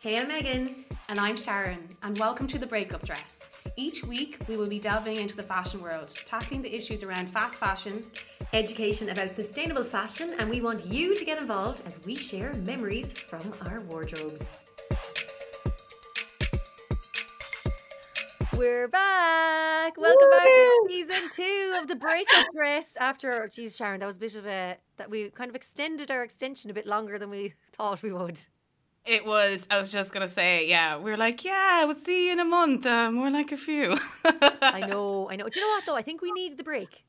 Hey, I'm Megan. And I'm Sharon, and welcome to The Breakup Dress. Each week, we will be delving into the fashion world, tackling the issues around fast fashion, education about sustainable fashion, and we want you to get involved as we share memories from our wardrobes. We're back. Welcome back to season two of the breakup dress. After, geez, Sharon, that was a bit of a that we kind of extended our extension a bit longer than we thought we would. It was. I was just gonna say, yeah. We are like, yeah, we'll see you in a month. Uh, more like a few. I know. I know. Do you know what though? I think we needed the break.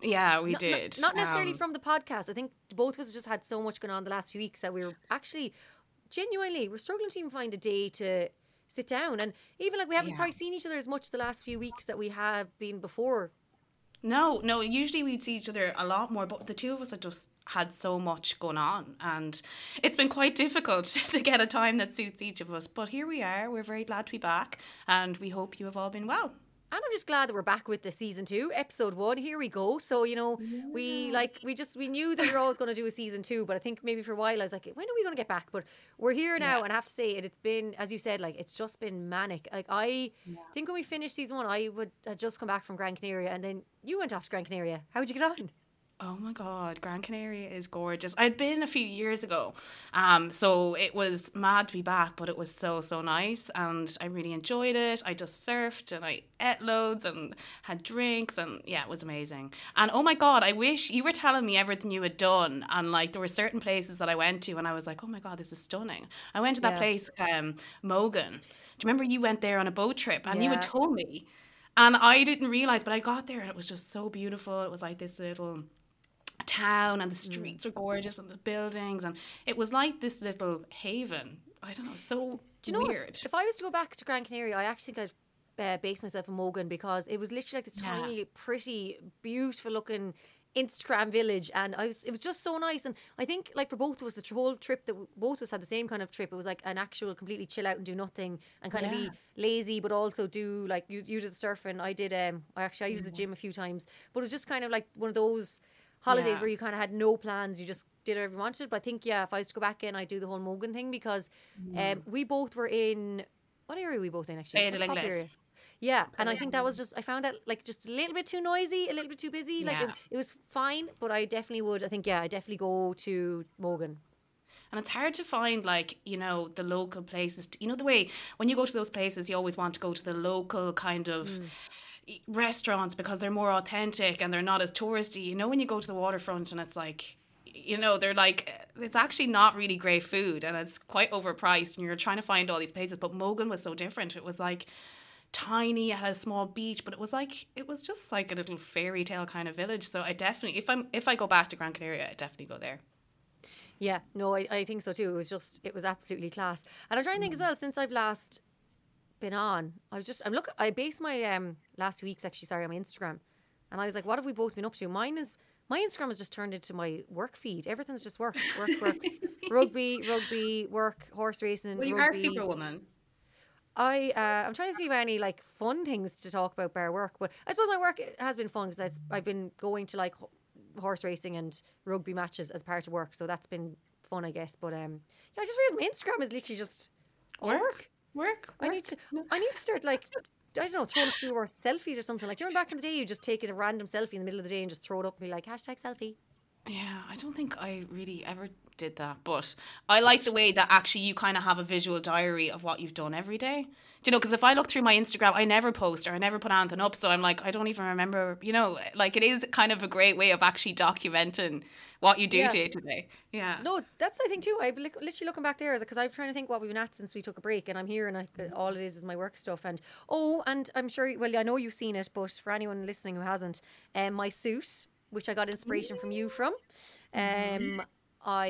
Yeah, we did. Not, not necessarily um, from the podcast. I think both of us just had so much going on the last few weeks that we were actually genuinely we're struggling to even find a day to sit down. And even like we haven't yeah. probably seen each other as much the last few weeks that we have been before. No, no. Usually we'd see each other a lot more, but the two of us had just had so much going on, and it's been quite difficult to get a time that suits each of us. But here we are. We're very glad to be back, and we hope you have all been well and I'm just glad that we're back with the season two, episode one. Here we go. So you know, yeah. we like we just we knew that we were always going to do a season two, but I think maybe for a while I was like, when are we going to get back? But we're here now, yeah. and I have to say it. It's been, as you said, like it's just been manic. Like I yeah. think when we finished season one, I would had just come back from Gran Canaria, and then you went off to Gran Canaria. How would you get on? Oh my God, Gran Canaria is gorgeous. I'd been a few years ago, um, so it was mad to be back, but it was so, so nice and I really enjoyed it. I just surfed and I ate loads and had drinks and yeah, it was amazing. And oh my God, I wish you were telling me everything you had done. And like there were certain places that I went to and I was like, oh my God, this is stunning. I went to that yeah. place, um, Mogan. Do you remember you went there on a boat trip and yeah. you had told me? And I didn't realize, but I got there and it was just so beautiful. It was like this little town and the mm. streets were gorgeous and the buildings and it was like this little haven. I don't know, so Do you know weird. What? If I was to go back to Gran Canaria, I actually think I'd uh, base myself in Mogan because it was literally like this yeah. tiny, pretty, beautiful looking Instagram village, and I was it was just so nice. And I think like for both of us, the whole trip that both of us had the same kind of trip. It was like an actual completely chill out and do nothing and kind yeah. of be lazy, but also do like you you did the surfing. I did um I actually I used the mm. gym a few times, but it was just kind of like one of those holidays yeah. where you kind of had no plans, you just did whatever you wanted. But I think yeah, if I was to go back in, I'd do the whole Mogan thing because mm. um, we both were in what area were we both in actually? Area. Yeah, and I think that was just I found that like just a little bit too noisy, a little bit too busy. Like yeah. it, it was fine, but I definitely would. I think yeah, I definitely go to Mogan and it's hard to find like you know the local places to, you know the way when you go to those places you always want to go to the local kind of mm restaurants because they're more authentic and they're not as touristy. You know, when you go to the waterfront and it's like, you know, they're like, it's actually not really great food and it's quite overpriced and you're trying to find all these places. But Mogan was so different. It was like tiny, it had a small beach, but it was like, it was just like a little fairy tale kind of village. So I definitely, if I'm, if I go back to Gran Canaria, I definitely go there. Yeah, no, I, I think so too. It was just, it was absolutely class. And I'm trying to think as mm. well, since I've last been on. I was just I'm look I based my um last week's actually sorry on my Instagram, and I was like, what have we both been up to? Mine is my Instagram has just turned into my work feed. Everything's just work, work, work, rugby, rugby, work, horse racing. Well, you rugby. are Superwoman. I uh, I'm trying to see if any like fun things to talk about bar work, but I suppose my work has been fun because I've been going to like horse racing and rugby matches as part of work, so that's been fun, I guess. But um, yeah, I just realized my Instagram is literally just work. work. Work, I need to. I need to start like. I don't know, throwing a few more selfies or something. Like, do you remember back in the day, you just take a random selfie in the middle of the day and just throw it up and be like, hashtag selfie? Yeah, I don't think I really ever did that, but I like the way that actually you kind of have a visual diary of what you've done every day. Do you know? Because if I look through my Instagram, I never post or I never put anything up, so I'm like, I don't even remember. You know, like it is kind of a great way of actually documenting what you do yeah. day to day. Yeah. No, that's I think too. I literally looking back there because I'm trying to think what we've been at since we took a break, and I'm here, and I, all it is is my work stuff. And oh, and I'm sure. Well, I know you've seen it, but for anyone listening who hasn't, um, my suit, which I got inspiration from you from, um, I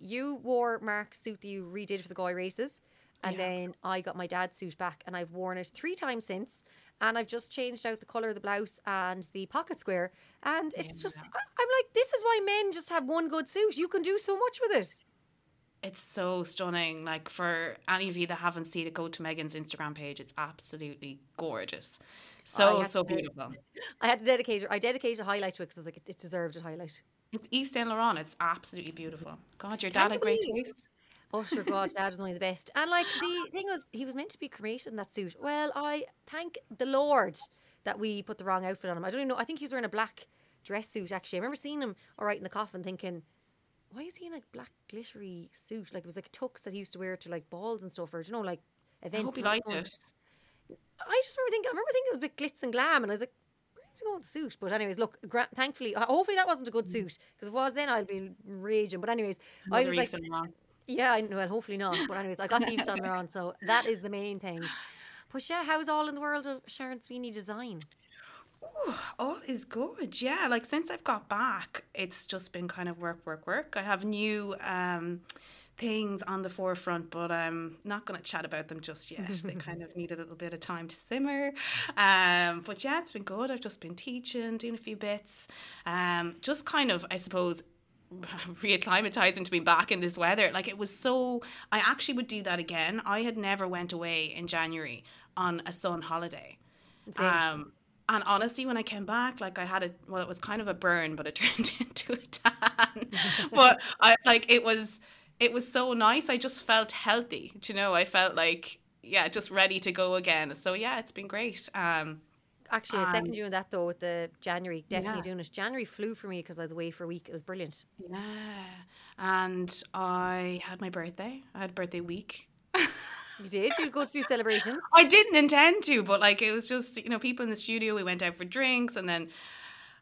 you wore Mark's suit that you redid for the Galway races. And yeah. then I got my dad's suit back and I've worn it three times since and I've just changed out the color of the blouse and the pocket square. And it's yeah. just, I'm like, this is why men just have one good suit. You can do so much with it. It's so stunning. Like for any of you that haven't seen it, go to Megan's Instagram page. It's absolutely gorgeous. So so beautiful. I had to dedicate. I dedicated a highlight to it because like, it deserved a highlight. It's Yves Saint Laurent. It's absolutely beautiful. God, your dad had great taste. Oh, sure, God, Dad was only the best. And like the thing was, he was meant to be cremated in that suit. Well, I thank the Lord that we put the wrong outfit on him. I don't even know. I think he was wearing a black dress suit. Actually, I remember seeing him all right in the coffin, thinking, why is he in a black glittery suit? Like it was like tux that he used to wear to like balls and stuff, or you know, like events. I hope he liked it. I just remember thinking, I remember thinking it was a bit glitz and glam, and I was like, where's he going with the suit? But anyways, look, gra- thankfully, uh, hopefully that wasn't a good suit because if it was, then I'd be raging. But anyways, Another I was like. Yeah, I, well, hopefully not. But anyways, I got the Yves Laurent, so that is the main thing. But yeah, how's all in the world of Sharon Sweeney design? All is good. Yeah, like since I've got back, it's just been kind of work, work, work. I have new um, things on the forefront, but I'm not going to chat about them just yet. they kind of need a little bit of time to simmer. Um, but yeah, it's been good. I've just been teaching, doing a few bits. Um, just kind of, I suppose, reacclimatizing to being back in this weather. Like it was so. I actually would do that again. I had never went away in January on a sun holiday. Same. Um, and honestly, when I came back, like I had a well, it was kind of a burn, but it turned into a tan. but I like it was it was so nice. I just felt healthy. Do you know? I felt like yeah, just ready to go again. So yeah, it's been great. Um, Actually, I second And- you on that though with the January. Definitely Yeah. doing it. January flew for me because I was away for a week. It was brilliant. yeah, and I had my birthday. I had birthday week. You did. You had a good few celebrations. I didn't intend to, but like it was just you know people in the studio. We went out for drinks, and then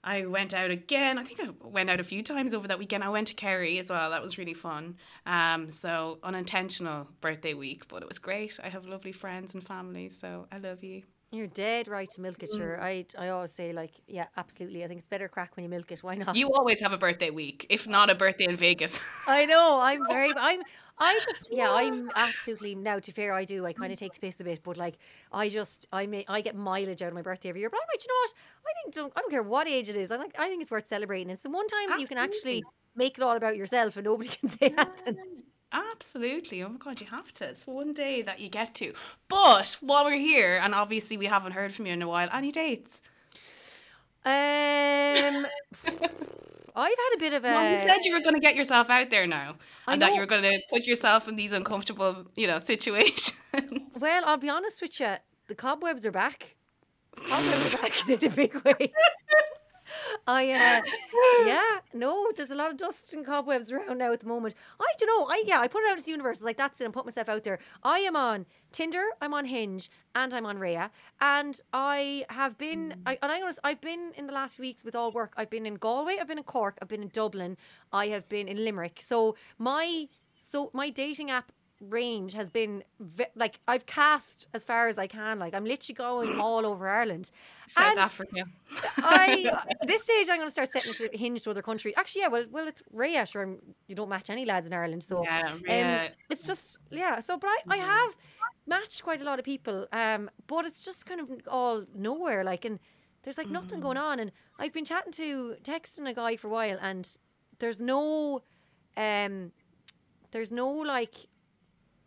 I went out again. I think I went out a few times over that weekend. I went to Kerry as well. That was really fun. Um, so unintentional birthday week, but it was great. I have lovely friends and family, so I love you. You're dead right to milk it, sure. Mm. I I always say like, yeah, absolutely. I think it's better crack when you milk it. Why not? You always have a birthday week, if not a birthday in Vegas. I know. I'm very. I'm. I just. Yeah. I'm absolutely. Now, to fair, I do. I kind of take the piss a bit, but like, I just. I may. I get mileage out of my birthday every year. But I'm like, you know what? I think. Don't. I don't care what age it is. I like. I think it's worth celebrating. It's the one time that you can actually make it all about yourself, and nobody can say anything. Absolutely. Oh my god, you have to. It's one day that you get to. But while we're here, and obviously we haven't heard from you in a while, any dates? Um. I've had a bit of a. Well, you said you were going to get yourself out there now, and that you were going to put yourself in these uncomfortable, you know, situations. Well, I'll be honest with you. The cobwebs are back. Cobwebs are back in a big way. I uh, yeah, no, there's a lot of dust and cobwebs around now at the moment. I don't know. I yeah, I put it out to the universe. Like that's it. and put myself out there. I am on Tinder. I'm on Hinge, and I'm on Raya. And I have been. I, and I'm honest. I've been in the last weeks with all work. I've been in Galway. I've been in Cork. I've been in Dublin. I have been in Limerick. So my so my dating app range has been ve- like I've cast as far as I can. Like I'm literally going all over Ireland. South And Africa. I this stage I'm going to start setting to hinge to other countries. Actually, yeah. Well, well, it's Raya. Sure, I'm- you don't match any lads in Ireland, so Yeah, um, it's just yeah. So, but I, I have matched quite a lot of people, um, but it's just kind of all nowhere. Like, and there's like nothing going on. And I've been chatting to texting a guy for a while, and there's no, um, there's no like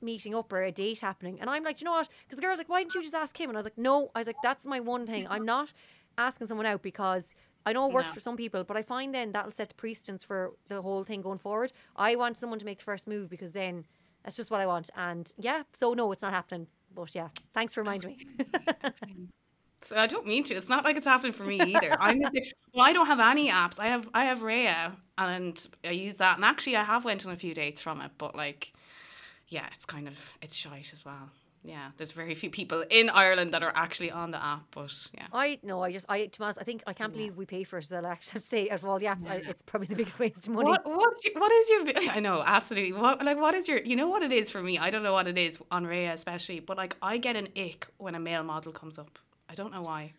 meeting up or a date happening. And I'm like, "Do you know what? Because the girl's like, why didn't you just ask him? And I was like, no. I was like, that's my one thing. I'm not asking someone out because I know it works No. for some people, but I find then that'll set the precedence for the whole thing going forward. I want someone to make the first move because then that's just what I want. And yeah, so no, it's not happening. But yeah, thanks for reminding me. So I don't mean to. It's not like it's happening for me either. I'm well, I don't have any apps. I have I have Raya and I use that. And actually, I have went on a few dates from it, but like, yeah, it's kind of it's shite as well. Yeah, there's very few people in Ireland that are actually on the app, but yeah. I no, I just I to be honest, I think I can't believe we pay for it as well. I actually say out of all the apps, I, it's probably the biggest waste of money. What what what is your I know absolutely what like what is your you know what it is for me I don't know what it is on Raya especially but like I get an ick when a male model comes up I don't know why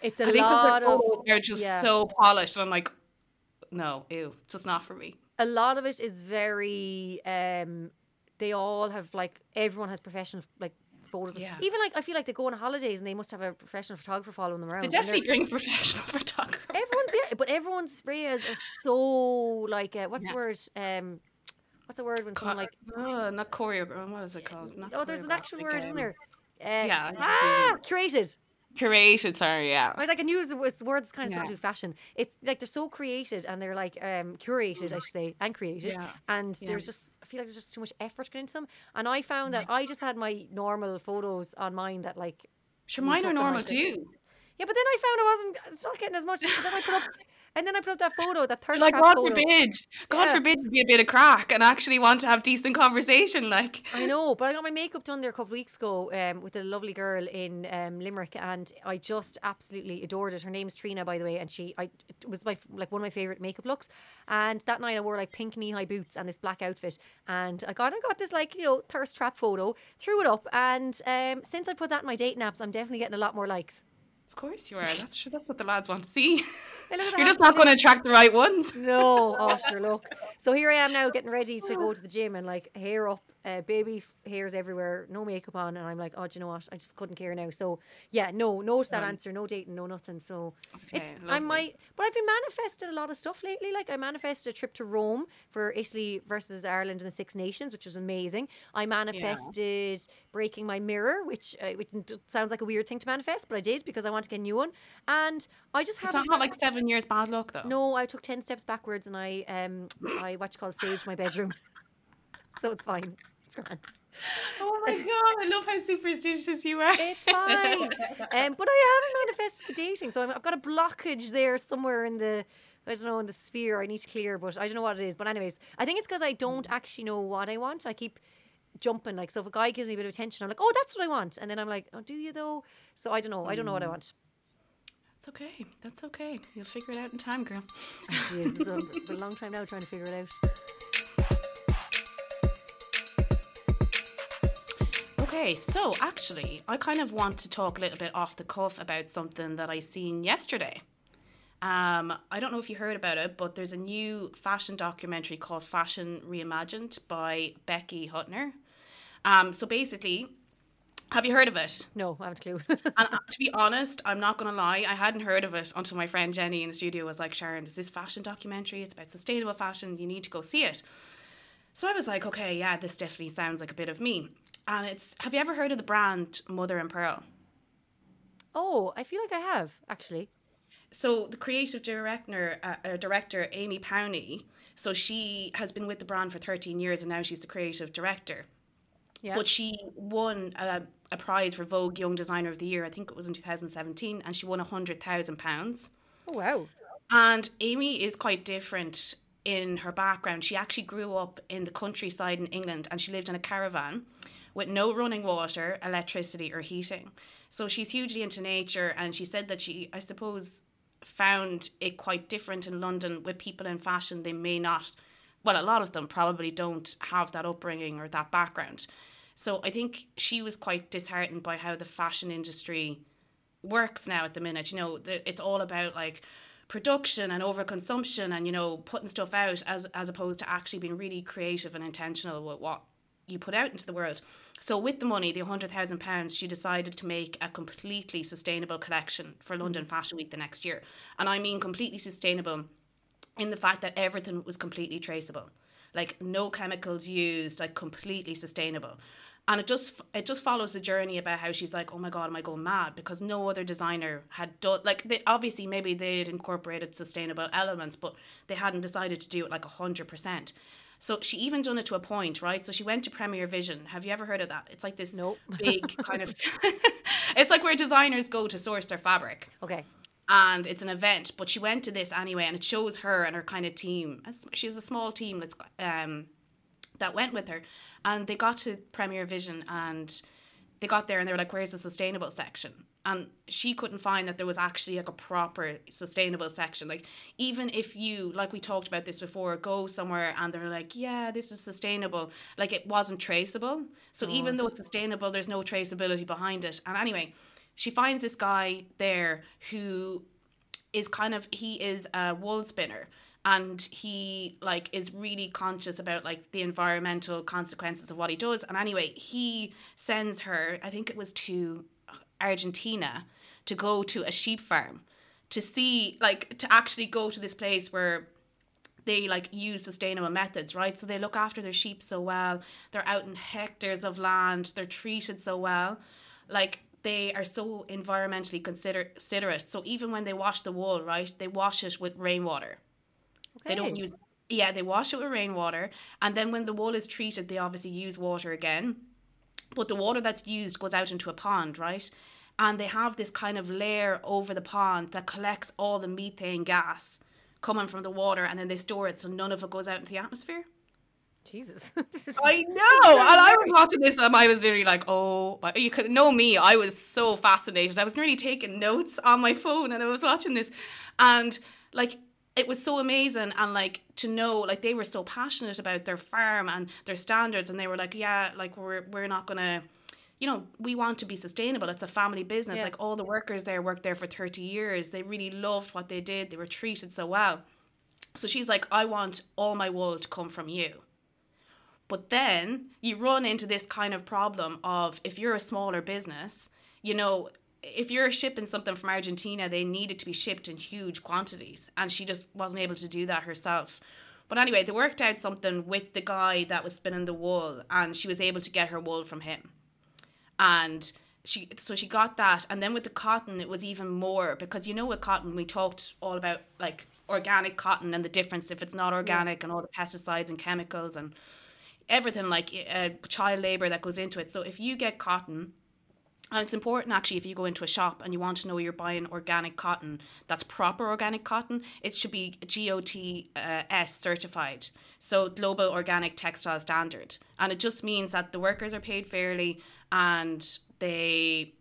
It's a I lot of photos are just yeah. so polished and I'm like no ew it's just not for me a lot of it is very um they all have like everyone has professional like photos Yeah. even like I feel like they go on holidays and they must have a professional photographer following them around they definitely bring a professional photographer. Everyone's yeah but everyone's rays are so like uh, what's Yeah. the word um what's the word when someone like uh, not choreo what is it called? Not oh there's an actual word isn't um, there? Uh, yeah, ah curated Curated, sorry, yeah. I was like, I knew it was words kind of Yeah. something to do fashion. It's like they're so created and they're like um, curated, I should say, and created. Yeah. And Yeah. there's just, I feel like there's just too much effort going into them. And I found that I just had my normal photos on mine that like, Sure, mine are normal too. yeah, but then I found I wasn't, it's not getting as much. Then I put up, and then I put up that photo, that thirst Like, trap God photo. forbid, God Yeah. forbid be a bit of crack and actually want to have decent conversation. Like, I know, but I got my makeup done there a couple of weeks ago um, with a lovely girl in um, Limerick, and I just absolutely adored it. Her name's Trina, by the way, and she, I, it was my like one of my favorite makeup looks. And that night I wore like pink knee high boots and this black outfit, and I got I got this like you know thirst trap photo, threw it up, and um, since I put that in my date naps, I'm definitely getting a lot more likes. of course you are. That's. That's what the lads want to see. Hey, look at You're just not going to attract the right ones. No, oh sure, look. So here I am now getting ready to go to the gym and like hair up, uh, baby hairs everywhere, no makeup on, and I'm like, oh, do you know what? I just couldn't care now. So yeah, no, no to that answer, no dating, no nothing. So it's Okay, I might, but I've been manifesting a lot of stuff lately. Like I manifested a trip to Rome for Italy versus Ireland in the Six Nations, which was amazing. I manifested breaking my mirror, which uh, which sounds like a weird thing to manifest, but I did because I want to get a new one, and I just have not like seven years bad luck, though. no, I took ten steps backwards and I um I what you call sage my bedroom. so it's fine. It's grand. Oh my god, I love how superstitious you are. It's fine. um, but I haven't manifested the dating, so I've got a blockage there somewhere in the I don't know in the sphere I need to clear, but I don't know what it is. But anyways, I think it's because I don't actually know what I want. I keep jumping like so if a guy gives me a bit of attention i'm like oh that's what i want and then i'm like oh do you though so i don't know i don't know what i want It's okay. That's okay. You'll figure it out in time, girl. It's a, a long time now trying to figure it out Okay, so actually, I kind of want to talk a little bit off the cuff about something that I seen yesterday. Um, I don't know if you heard about it, but there's a new fashion documentary called Fashion Reimagined by Becky Hutner. Um, so basically, have you heard of it? no i haven't a clue And uh, to be honest, I'm not going to lie, I hadn't heard of it until my friend Jenny in the studio was like, Sharon, there's this fashion documentary. It's about sustainable fashion. You need to go see it. So I was like, okay, yeah, this definitely sounds like a bit of me. And it's, have you ever heard of the brand Mother of Pearl? oh i feel like i have actually So the creative director, uh, uh, director Amy Powney, so she has been with the brand for 13 years and now she's the creative director. yeah But she won a, a prize for Vogue Young Designer of the Year. I think it was in 2017, and she won hundred thousand pounds. oh wow And Amy is quite different in her background. She actually grew up in the countryside in England and she lived in a caravan with no running water, electricity, or heating. So she's hugely into nature and she said that she, I suppose, found it quite different in London with people in fashion. They may not, well, a lot of them probably don't have that upbringing or that background. So I think she was quite disheartened by how the fashion industry works now at the minute. You know, the, it's all about like production and overconsumption and you know putting stuff out as as opposed to actually being really creative and intentional with what you put out into the world. So with the money, the hundred thousand pounds, she decided to make a completely sustainable collection for mm-hmm. London Fashion Week the next year, and I mean completely sustainable in the fact that everything was completely traceable like no chemicals used like completely sustainable and it just it just follows the journey about how she's like oh my god am i going mad because no other designer had done like they obviously maybe they'd incorporated sustainable elements but they hadn't decided to do it like 100% so she even done it to a point right so she went to premier vision have you ever heard of that it's like this Nope. big kind of it's like where designers go to source their fabric okay and it's an event. But she went to this anyway, and it shows her and her kind of team. She has a small team that's um, that went with her, and they got to Premier Vision, and they got there, and they were like, "Where's the sustainable section?" And she couldn't find that there was actually like a proper sustainable section. Like even if you, like we talked about this before, go somewhere and they're like, "Yeah, this is sustainable," like it wasn't traceable. So mm. even though it's sustainable, there's no traceability behind it. And anyway, she finds this guy there who is kind of he is a wool spinner and he like is really conscious about like the environmental consequences of what he does and anyway he sends her i think it was to argentina to go to a sheep farm to see like to actually go to this place where they like use sustainable methods, right? So they look after their sheep so well. They're out in hectares of land. They're treated so well. Like they are so environmentally consider- considerate. So even when they wash the wool, right, they wash it with rainwater. Okay. They don't use yeah, they wash it with rainwater, and then when the wool is treated, they obviously use water again. But the water that's used goes out into a pond, right? And they have this kind of layer over the pond that collects all the methane gas coming from the water, and then they store it so none of it goes out into the atmosphere. Jesus. I know. And I was watching this and I was literally like, oh, you could know me. I was so fascinated. I was really taking notes on my phone and I was watching this. And like, it was so amazing and like to know like they were so passionate about their farm and their standards and they were like yeah like we're we're not gonna you know we want to be sustainable. It's a family business. Yeah. like all the workers there worked there for 30 years. They really loved what they did. They were treated so well. So she's like i want all my wool to come from you. But then you run into this kind of problem of if you're a smaller business, you know, if you're shipping something from Argentina, they need it to be shipped in huge quantities. And she just wasn't able to do that herself. But anyway, they worked out something with the guy that was spinning the wool, and she was able to get her wool from him. And she so she got that and then with the cotton it was even more because you know with cotton we talked all about like organic cotton and the difference if it's not organic and all the pesticides and chemicals and everything like uh, child labor that goes into it. So if you get cotton, and it's important actually if you go into a shop and you want to know you're buying organic cotton, that's proper organic cotton, it should be GOTS uh, certified. So Global Organic Textile Standard. And it just means that the workers are paid fairly and they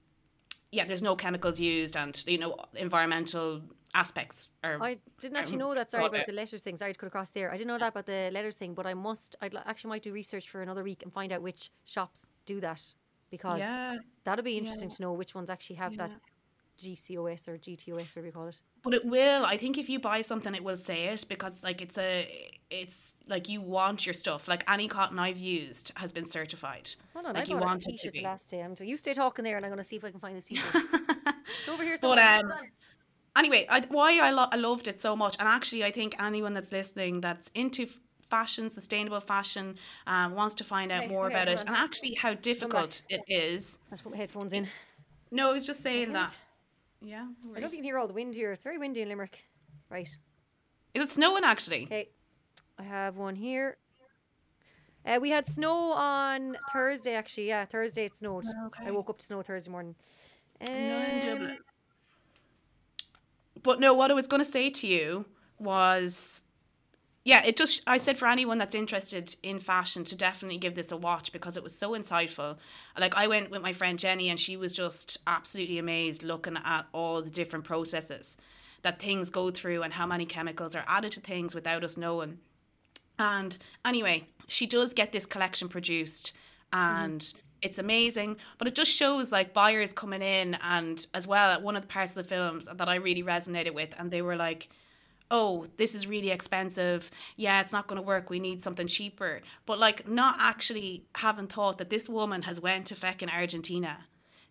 yeah, there's no chemicals used and you know environmental aspects are. I didn't actually know that. Sorry about the letters thing. Sorry to cut across there. I didn't know that about the letters thing, but I must. I actually might do research for another week and find out which shops do that because yeah. that'll be interesting yeah. to know which ones actually have yeah. that GCOS or GTOS, whatever you call it. But it will. I think if you buy something, it will say it because like it's a, it's like you want your stuff. Like any cotton I've used has been certified. Hold on, like I you want it to be. last day. I'm, you stay talking there, and I'm going to see if I can find this t-shirt. it's over here somewhere. But, um, anyway, I, why I, lo- I loved it so much, and actually, I think anyone that's listening that's into fashion, sustainable fashion, um, wants to find out okay, more okay, about it, and actually how difficult it is. Let's put my headphones in. No, I was just saying that. Yeah. I don't think you can hear all the wind here. It's very windy in Limerick. Right. Is it snowing actually? Okay. I have one here. Uh, we had snow on Thursday, actually. Yeah, Thursday it snowed. Okay. I woke up to snow Thursday morning. Um, no, in Dublin. But no, what I was going to say to you was yeah, it just I said for anyone that's interested in fashion to definitely give this a watch because it was so insightful. Like I went with my friend Jenny and she was just absolutely amazed looking at all the different processes that things go through and how many chemicals are added to things without us knowing. And anyway, she does get this collection produced and mm-hmm it's amazing but it just shows like buyers coming in and as well at one of the parts of the films that i really resonated with and they were like oh this is really expensive. Yeah it's not going to work. We need something cheaper. But like not actually having thought that this woman has went to fucking argentina.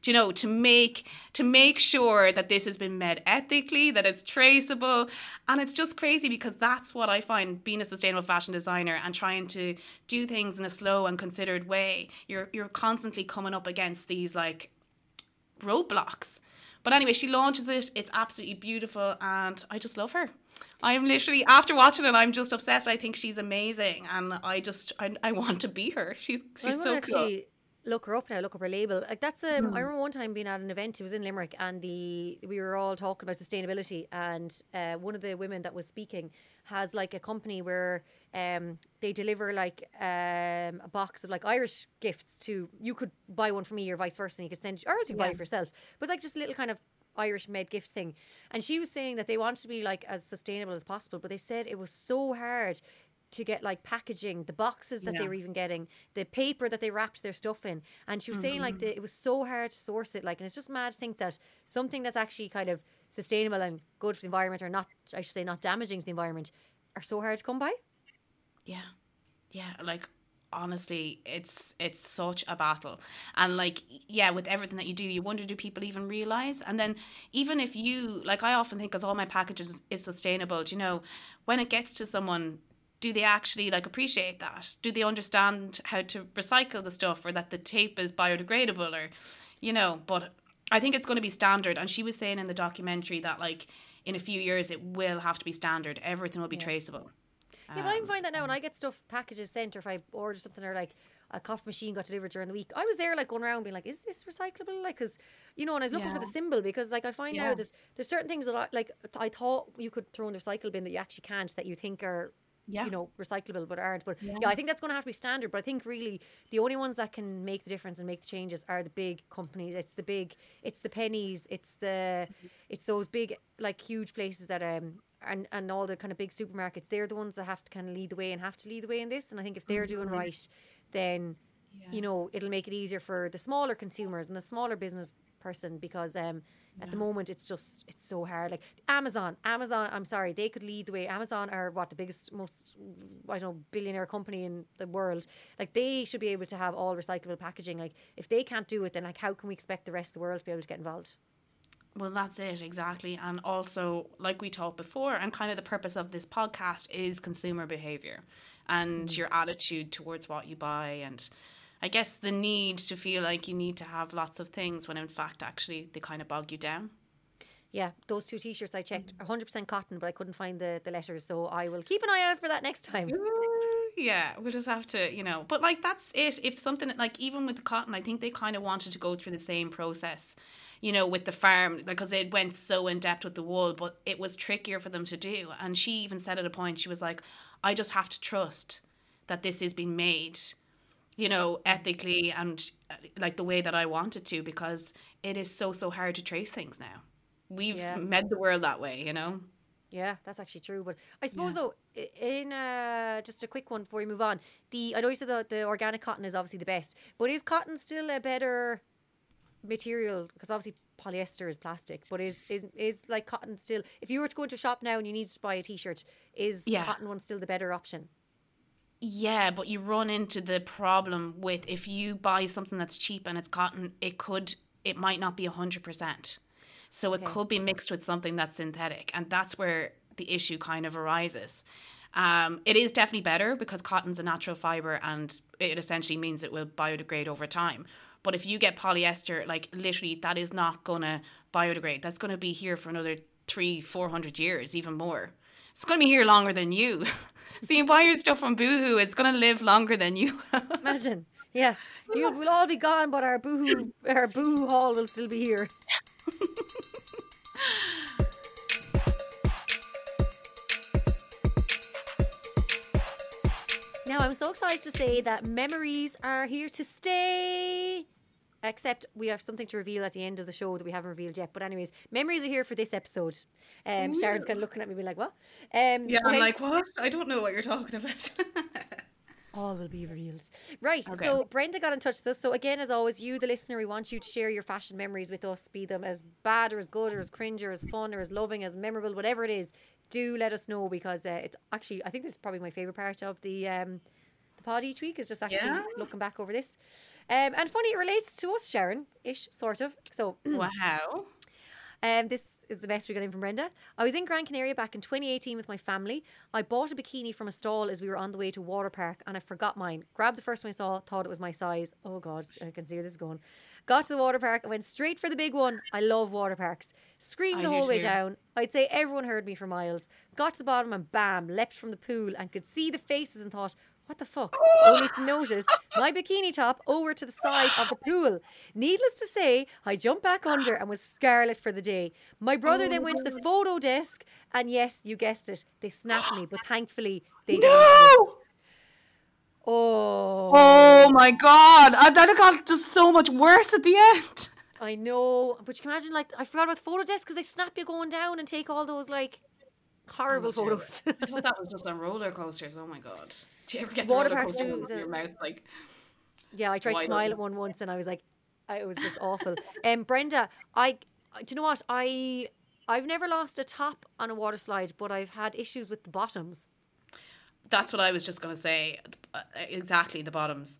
Do you know to make to make sure that this has been made ethically that it's traceable. And it's just crazy because that's what i find being a sustainable fashion designer and trying to do things in a slow and considered way you're you're constantly coming up against these like roadblocks. But anyway she launches it. It's absolutely beautiful and i just love her I'm literally after watching it, I'm just obsessed. I think she's amazing, and I just I, I want to be her. She's she's so cool look her up now, look up her label. Like that's um, mm. I hmm. remember one time being at an event. It was in Limerick, and the we were all talking about sustainability. And uh, one of the women that was speaking has like a company where um, they deliver like um, a box of like Irish gifts to you could buy one for me or vice versa. And you could send or else you yeah. buy it for yourself. But it's like just a little kind of Irish made gift thing. And she was saying that they wanted to be like as sustainable as possible, but they said it was so hard to get like packaging, the boxes that yeah. they were even getting, the paper that they wrapped their stuff in. And she was mm-hmm. saying like mm-hmm. the, it was so hard to source it. Like, and it's just mad to think that something that's actually kind of sustainable and good for the environment, or not, I should say, not damaging to the environment, are so hard to come by. Yeah, yeah. Like honestly it's it's such a battle and like yeah with everything that you do you wonder do people even realize and then even if you like i often think because all my packages is sustainable you know when it gets to someone do they actually like appreciate that? Do they understand how to recycle the stuff or that the tape is biodegradable or you know, but I think it's going to be standard. And she was saying in the documentary that like in a few years it will have to be standard. Everything will be traceable. Yeah, but I even find that now when um, I get stuff packages sent or if I order something or like a coffee machine got delivered during the week, I was there like going around being like, is this recyclable? Like, because you know, and I was looking for the symbol because like I find Yeah. now there's there's certain things that I like I thought you could throw in the recycle bin that you actually can't that you think are Yeah. you know recyclable but aren't. But yeah. I think that's going to have to be standard. But I think really the only ones that can make the difference and make the changes are the big companies. It's the big, it's the pennies, it's the, mm-hmm. it's those big like huge places that um and and all the kind of big supermarkets. They're the ones that have to kind of lead the way and have to lead the way in this. And I think if they're doing right, then you know it'll make it easier for the smaller consumers and the smaller business person because um at the moment it's just it's so hard. Like amazon amazon i'm sorry they could lead the way. Amazon are what the biggest most i don't know billionaire company in the world. Like they should be able to have all recyclable packaging. Like if they can't do it then like how can we expect the rest of the world to be able to get involved Well, that's it, exactly. And also, like we talked before, and kind of the purpose of this podcast is consumer behavior and mm. your attitude towards what you buy. And I guess the need to feel like you need to have lots of things when in fact, actually, they kind of bog you down. yeah those two t-shirts i checked 100% cotton but i couldn't find the the letters so i will keep an eye out for that next time Yeah, we'll just have to, you know. But like that's it. If something like even with the cotton, I think they kind of wanted to go through the same process, you know, with the farm because it went so in depth with the wool, but it was trickier for them to do. And she even said at a point, she was like, "I just have to trust that this is being made." You know, ethically and uh, like the way that I want it to, because it is so so hard to trace things now. We've Yeah. made the world that way, you know. Yeah, that's actually true. But I suppose though, i- in uh, just a quick one before we move on, the I know you said that the organic cotton is obviously the best, but is cotton still a better material? Because obviously polyester is plastic, but is is is like cotton still? If you were to go into a shop now and you needed to buy a t-shirt, is Yeah. the cotton one still the better option? Yeah, but you run into the problem with if you buy something that's cheap and it's cotton, it could it might not be 100%. So it could be mixed with something that's synthetic and that's where the issue kind of arises. Um, it is definitely better because cotton's a natural fiber and it essentially means it will biodegrade over time. But if you get polyester, like literally, that is not gonna biodegrade. That's gonna be here for another three, four hundred years, even more. It's gonna be here longer than you. so you buy your stuff from Boohoo, it's gonna live longer than you. Imagine, yeah, you will all be gone, but our boohoo our boohoo haul will still be here. Now, I'm so excited to say that memories are here to stay. Except we have something to reveal at the end of the show that we haven't revealed yet. But anyways, memories are here for this episode. Um, Sharon's kind of looking at me, being like, "What?" Um, yeah, I'm like, what? I don't know what you're talking about. All will be revealed. Right. Okay. So Brenda got in touch with us. So again, as always, you, the listener, we want you to share your fashion memories with us, be them as bad or as good or as cringe or as fun or as loving, as memorable, whatever it is. Do let us know because uh, it's actually I think this is probably my favorite part of the um, the pod each week is just actually Yeah. looking back over this. Um, and funny, it relates to us, Sharon, ish, sort of. So wow. Um, this is the best we got in from Brenda. I was in Gran Canaria back in 2018 with my family. I bought a bikini from a stall as we were on the way to water park and I forgot mine. Grabbed the first one I saw, thought it was my size. Oh God, I can see where this is going. Got to the water park and went straight for the big one. I love water parks. Screamed I the whole way too. down. I'd say everyone heard me for miles. Got to the bottom and bam, leapt from the pool and could see the faces and thought, what the fuck? Only to notice my bikini top over to the side of the pool. Needless to say, I jumped back under and was scarlet for the day. My brother then went to the oh. photo desk, and yes, you guessed it, they snapped me, but thankfully they. No! Oh, Oh my god! I, that got just so much worse at the end. I know, but you can imagine, like, I forgot about the photo desk because they snap you going down and take all those like horrible photos. I thought that was just on roller coasters. Oh my god! Do you ever get the Water roller parks in your mouth? Like, Yeah, I tried to smile open. at one once, and I was like, it was just awful. Um, Brenda, I, do you know what? I, I've never lost a top on a water slide, but I've had issues with the bottoms. that's what I was just gonna say. Uh, Exactly the bottoms.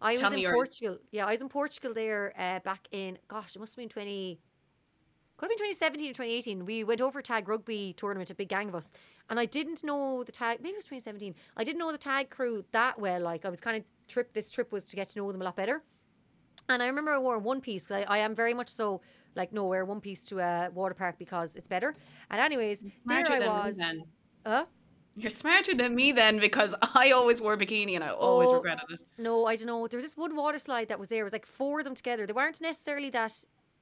I Tell was in your- Portugal. Yeah, I was in Portugal there uh, back in, gosh, it must have been 20, could have been 2017 or 2018. We went over tag rugby tournament, a big gang of us. And I didn't know the tag, maybe it was 2017. I didn't know the tag crew that well. Like, I was kind of, trip. this trip was to get to know them a lot better. And I remember I wore one piece. I, I am very much so like no wear one piece to a water park because it's better. And anyways, there Smarter I than was. me then. Uh, You're smarter than me then because I always wore bikini and I always Oh, regretted it. No, I don't know. There was this one water slide that was there. It was like four of them together. They weren't necessarily that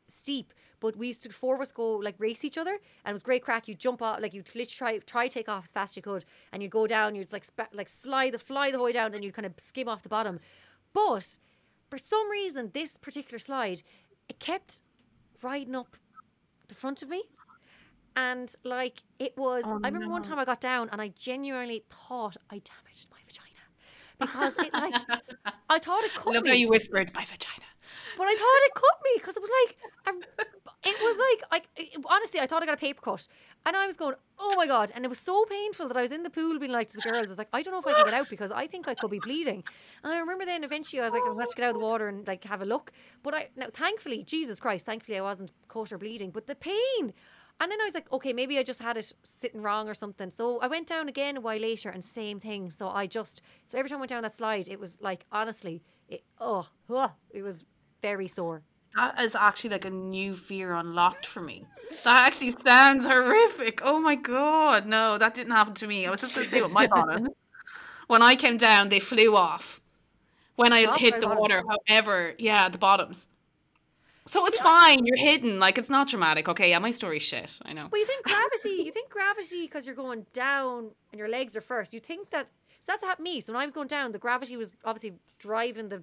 steep, but we used to four of us go like race each other, and it was great crack. You jump off, like you'd literally try try take off as fast as you could, and you'd go down. You'd like like slide the fly the whole way down, then you'd kind of skim off the bottom. But for some reason, this particular slide, it kept riding up the front of me. And like it was, oh, I remember one time I got down and I genuinely thought I damaged my vagina because it like I thought it I cut love how you whispered my vagina. But I thought it cut me because it was like a, it was like I it- honestly I thought I got a paper cut and I was going oh my god and it was so painful that I was in the pool being like to the girls I was like I don't know if I can get out because I think I could be bleeding and I remember then eventually I was like I'm gonna have to get out of the water and like have a look but I now thankfully Jesus Christ thankfully I wasn't cut or bleeding but the pain and then I was like, okay, maybe I just had it sitting wrong or something. So I went down again a while later and same thing. So I just, so every time I went down that slide, it was like, honestly, it, oh, oh it was very sore. That is actually like a new fear unlocked for me. That actually sounds horrific. Oh my god, no, that didn't happen to me. I was just going to say what my bottoms. When I came down, they flew off. When I hit the bottoms? water, however, yeah, the bottoms. So it's fine. You're hidden. Like it's not dramatic. Okay, yeah, my story's shit. I know. Well, you think gravity, you think gravity because you're going down and your legs are first. You think that, so that's happened to me. So when I was going down, the gravity was obviously driving the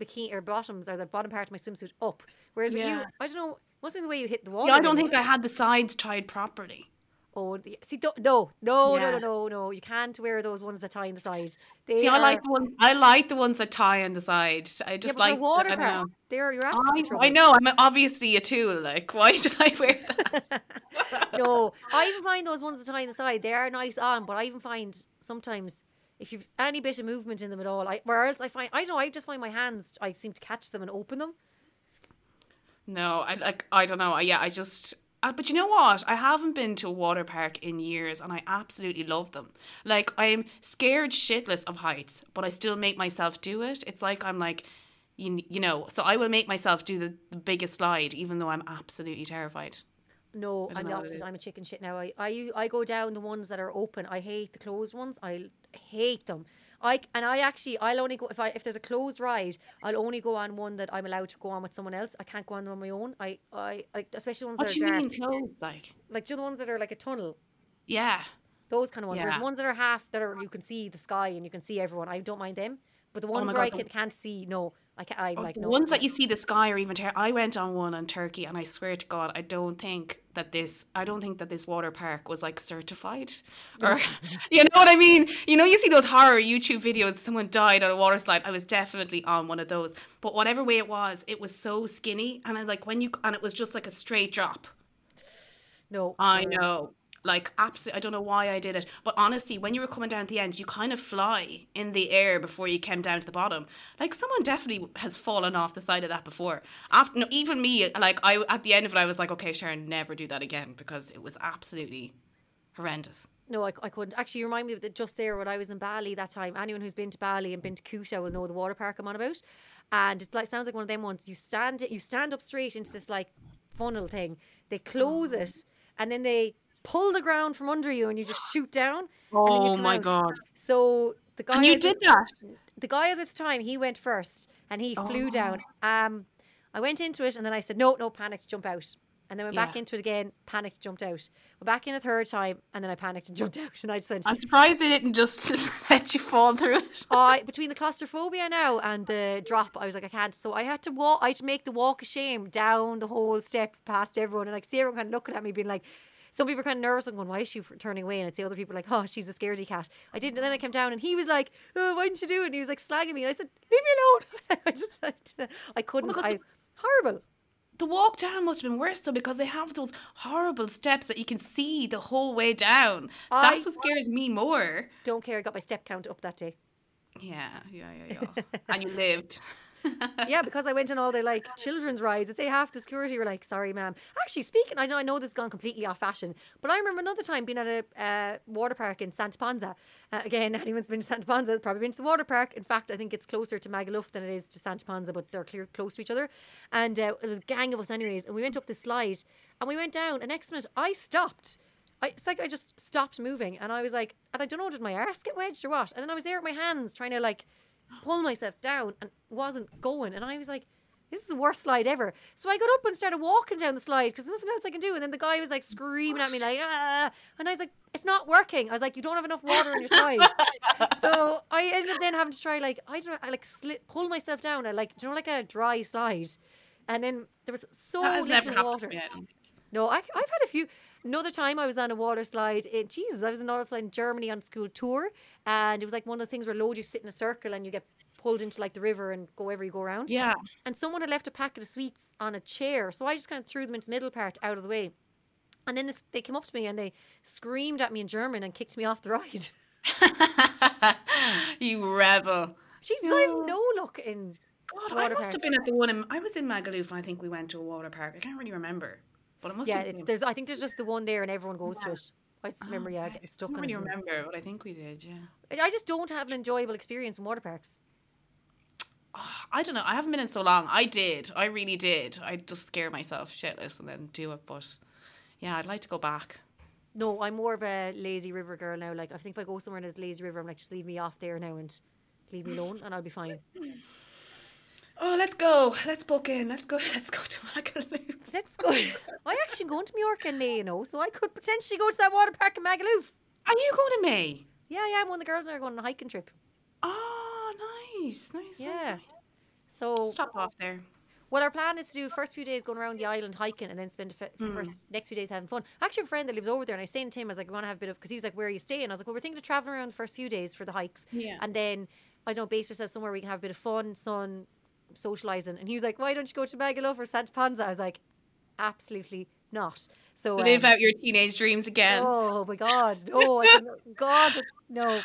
bikini or bottoms or the bottom part of my swimsuit up. Whereas with you, I don't know, must be the way you hit the water. Yeah, I don't think I had the sides tied properly. Oh, the- see, no, no, no, Yeah. no, no, no. You can't wear those ones that tie in the side. They See, I like the ones. I like the ones that tie on the side. I just for like. water I don't park. know. They're you're asking I. I know. I'm obviously a tool. Like, why did I wear that? no, I even find those ones that tie in the side. They are nice on, but I even find sometimes if you've any bit of movement in them at all, I where else I find I don't know. I just find my hands. I seem to catch them and open them. No, I like. I don't know. I, yeah, I just. Uh, but you know what? I haven't been to a water park in years, and I absolutely love them. Like I'm scared shitless of heights, but I still make myself do it. It's like I'm like, you, you know. So I will make myself do the, the biggest slide, even though I'm absolutely terrified. No, I I'm the know what it opposite. I'm a chicken shit now. I, I I go down the ones that are open. I hate the closed ones. I hate them. I and I actually I'll only go if I if there's a closed ride, I'll only go on one that I'm allowed to go on with someone else. I can't go on them on my own. I I like especially ones What that do are you dark. mean closed? Like, Like do the ones that are like a tunnel. yeah. Those kind of ones. There's ones that are half that are you can see the sky and you can see everyone. I don't mind them. But the oh ones Oh where I God, can, can't see, no, I can't. I'm oh, like the no. ones that you see the sky or even ter- I went on one in Turkey and I swear to God I don't think that this I don't think that this water park was like certified or you know what I mean? You know you see those horror YouTube videos someone died on a water slide. I was definitely on one of those. But whatever way it was it was so skinny and I like when you and it was just like a straight drop. No. I know like absolutely I don't know why I did it but honestly when you were coming down at the end you kind of fly in the air before you came down to the bottom like someone definitely has fallen off the side of that before after no, even me like I at the end of it I was like okay Sharon never do that again because it was absolutely horrendous No, I, I couldn't. Actually, you remind me that just there when I was in Bali that time. Anyone who's been to Bali and been to Kuta will know the water park I'm on about. And it like sounds like one of them ones. You stand you stand up straight into this like funnel thing. They close it and then they pull the ground from under you and you just shoot down. and then you oh my out. god So the guy and you did with- that the guy I was with time, he went first and he flew Oh. down. Um, I went into it and then I said, no, no, panicked, jump out. And then went back into it again, panicked, jumped out. Went back in a third time and then I panicked and jumped out. And I said, I'm surprised they didn't just let you fall through it I between the claustrophobia now and the drop, I was like, I can't. So I had to walk. I had to make the walk of shame down the whole steps past everyone, and I could see everyone kind of looking at me, being like. Some people were kind of nervous and going, "Why is she turning away?" And I'd see other people like, "Oh, she's a scaredy cat." I did, and then I came down, and he was like, oh, "Why didn't you do it?" And he was like slagging me, and I said, "Leave me alone." I just, I, oh I couldn't. God, I horrible. the walk down must have been worse though because they have those horrible steps that you can see the whole way down I- that's what scares me more Don't care. I got my step count up that day. Yeah, yeah, yeah, yeah. and you lived. yeah, because I went on all the like children's rides. I'd say half the security were like, "Sorry, ma'am." Actually, speaking, I know I know this has gone completely off fashion, but I remember another time being at a uh, water park in Santa Ponsa. Uh, again, anyone's been to Santa Ponsa has probably been to the water park. In fact, I think it's closer to Magaluf than it is to Santa Ponsa, but they're clear close to each other. And uh, it was a gang of us, anyways, and we went up the slide and we went down. And next minute, I stopped. I, it's like I just stopped moving, and I was like, and I don't know, did my arse get wedged or what? And then I was there with my hands trying to like pull myself down and wasn't going. And I was like, this is the worst slide ever. So I got up and started walking down the slide because there's nothing else I can do. And then the guy was like screaming at me like, ah. And I was like, it's not working. I was like, you don't have enough water on your slide. so I ended up then having to try like, I don't know, I like slit, pull myself down. I like, do you know, like a dry slide. And then there was so little water. No, I, I've had a few. Another time I was on a water slide in Jesus, I was on a water slide in Germany on school tour and it was like one of those things where load you sit in a circle and you get pulled into like the river and go wherever you go around. Yeah. And someone had left a packet of sweets on a chair. So I just kind of threw them into the middle part out of the way. And then this, they came up to me and they screamed at me in German and kicked me off the ride. you rebel. She's oh. like no luck in God, I must parks. have been at the one in I was in Magaluf and I think we went to a water park. I can't really remember. But it must yeah, it's, there's. I think there's just the one there, and everyone goes yeah. to it. I just remember, oh, yeah, getting stuck. I don't really remember, but I think we did. Yeah. I just don't have an enjoyable experience in water parks. Oh, I don't know. I haven't been in so long. I did. I really did. I just scare myself shitless and then do it. But yeah, I'd like to go back. No, I'm more of a lazy river girl now. Like I think if I go somewhere in this lazy river, I'm like, just leave me off there now and leave me alone, and I'll be fine. Oh, let's go. Let's book in. Let's go. Let's go to Magaluf. Let's go. I actually going to Mallorca in May, you know, so I could potentially go to that water park in Magaluf. Are you going to May? Yeah, yeah. I'm one of the girls that are going on a hiking trip. Oh, nice, nice, yeah. Nice, nice. So stop off there. Well, our plan is to do first few days going around the island hiking, and then spend the mm. first next few days having fun. Actually, a friend that lives over there, and I was saying to him, I was like, "We want to have a bit of," because he was like, "Where are you staying?" I was like, "Well, we're thinking of traveling around the first few days for the hikes, yeah, and then I don't base ourselves somewhere we can have a bit of fun, sun, socializing. And he was like, "Why don't you go to Magaluf or Santa Ponsa?" I was like, "Absolutely not." So live um, out your teenage dreams again. Oh my god, no! I God, no,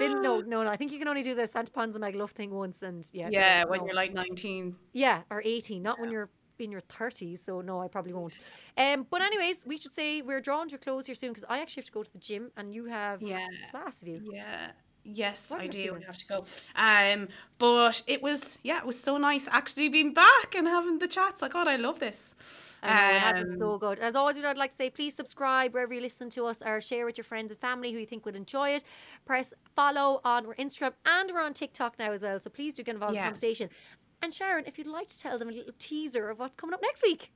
no, no, no. I think you can only do the Santa Ponsa Magaluf thing once, and yeah, yeah, no, when no. you're like nineteen. Yeah, or eighteen, not yeah. when you're in your 30s so no I probably won't um but anyways we should say we're drawing to a close here soon because I actually have to go to the gym and you have yeah class of you yeah Yes, I do. I have to go. Um, but it was yeah, it was so nice actually being back and having the chats. Like, God, I love this. I know, um, it has been so um, good. As always, I'd like to say please subscribe wherever you listen to us or share with your friends and family who you think would enjoy it. Press follow on our Instagram and we're on TikTok now as well. So please do get involved yes. in the conversation. And Sharon, if you'd like to tell them a little teaser of what's coming up next week.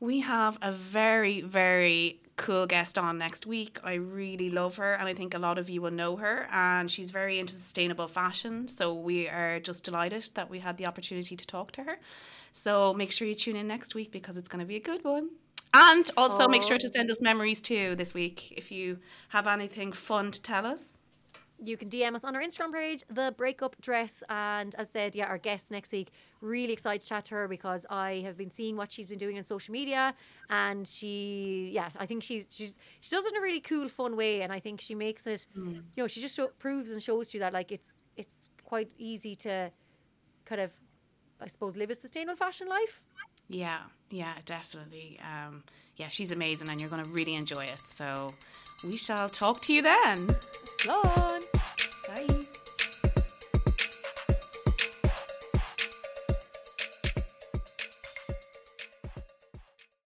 We have a very, very cool guest on next week. I really love her, and I think a lot of you will know her. And she's very into sustainable fashion. So we are just delighted that we had the opportunity to talk to her. So make sure you tune in next week because it's going to be a good one. And also make sure to send us memories too this week if you have anything fun to tell us you can DM us on our Instagram page, the breakup dress. And as said, yeah, our guest next week. Really excited to chat to her because I have been seeing what she's been doing on social media, and she, yeah, I think she's she's she does it in a really cool, fun way, and I think she makes it. Mm. You know, she just show, proves and shows you that like it's it's quite easy to kind of, I suppose, live a sustainable fashion life. Yeah, yeah, definitely. Um, yeah, she's amazing, and you're going to really enjoy it. So we shall talk to you then. Bye. Bye.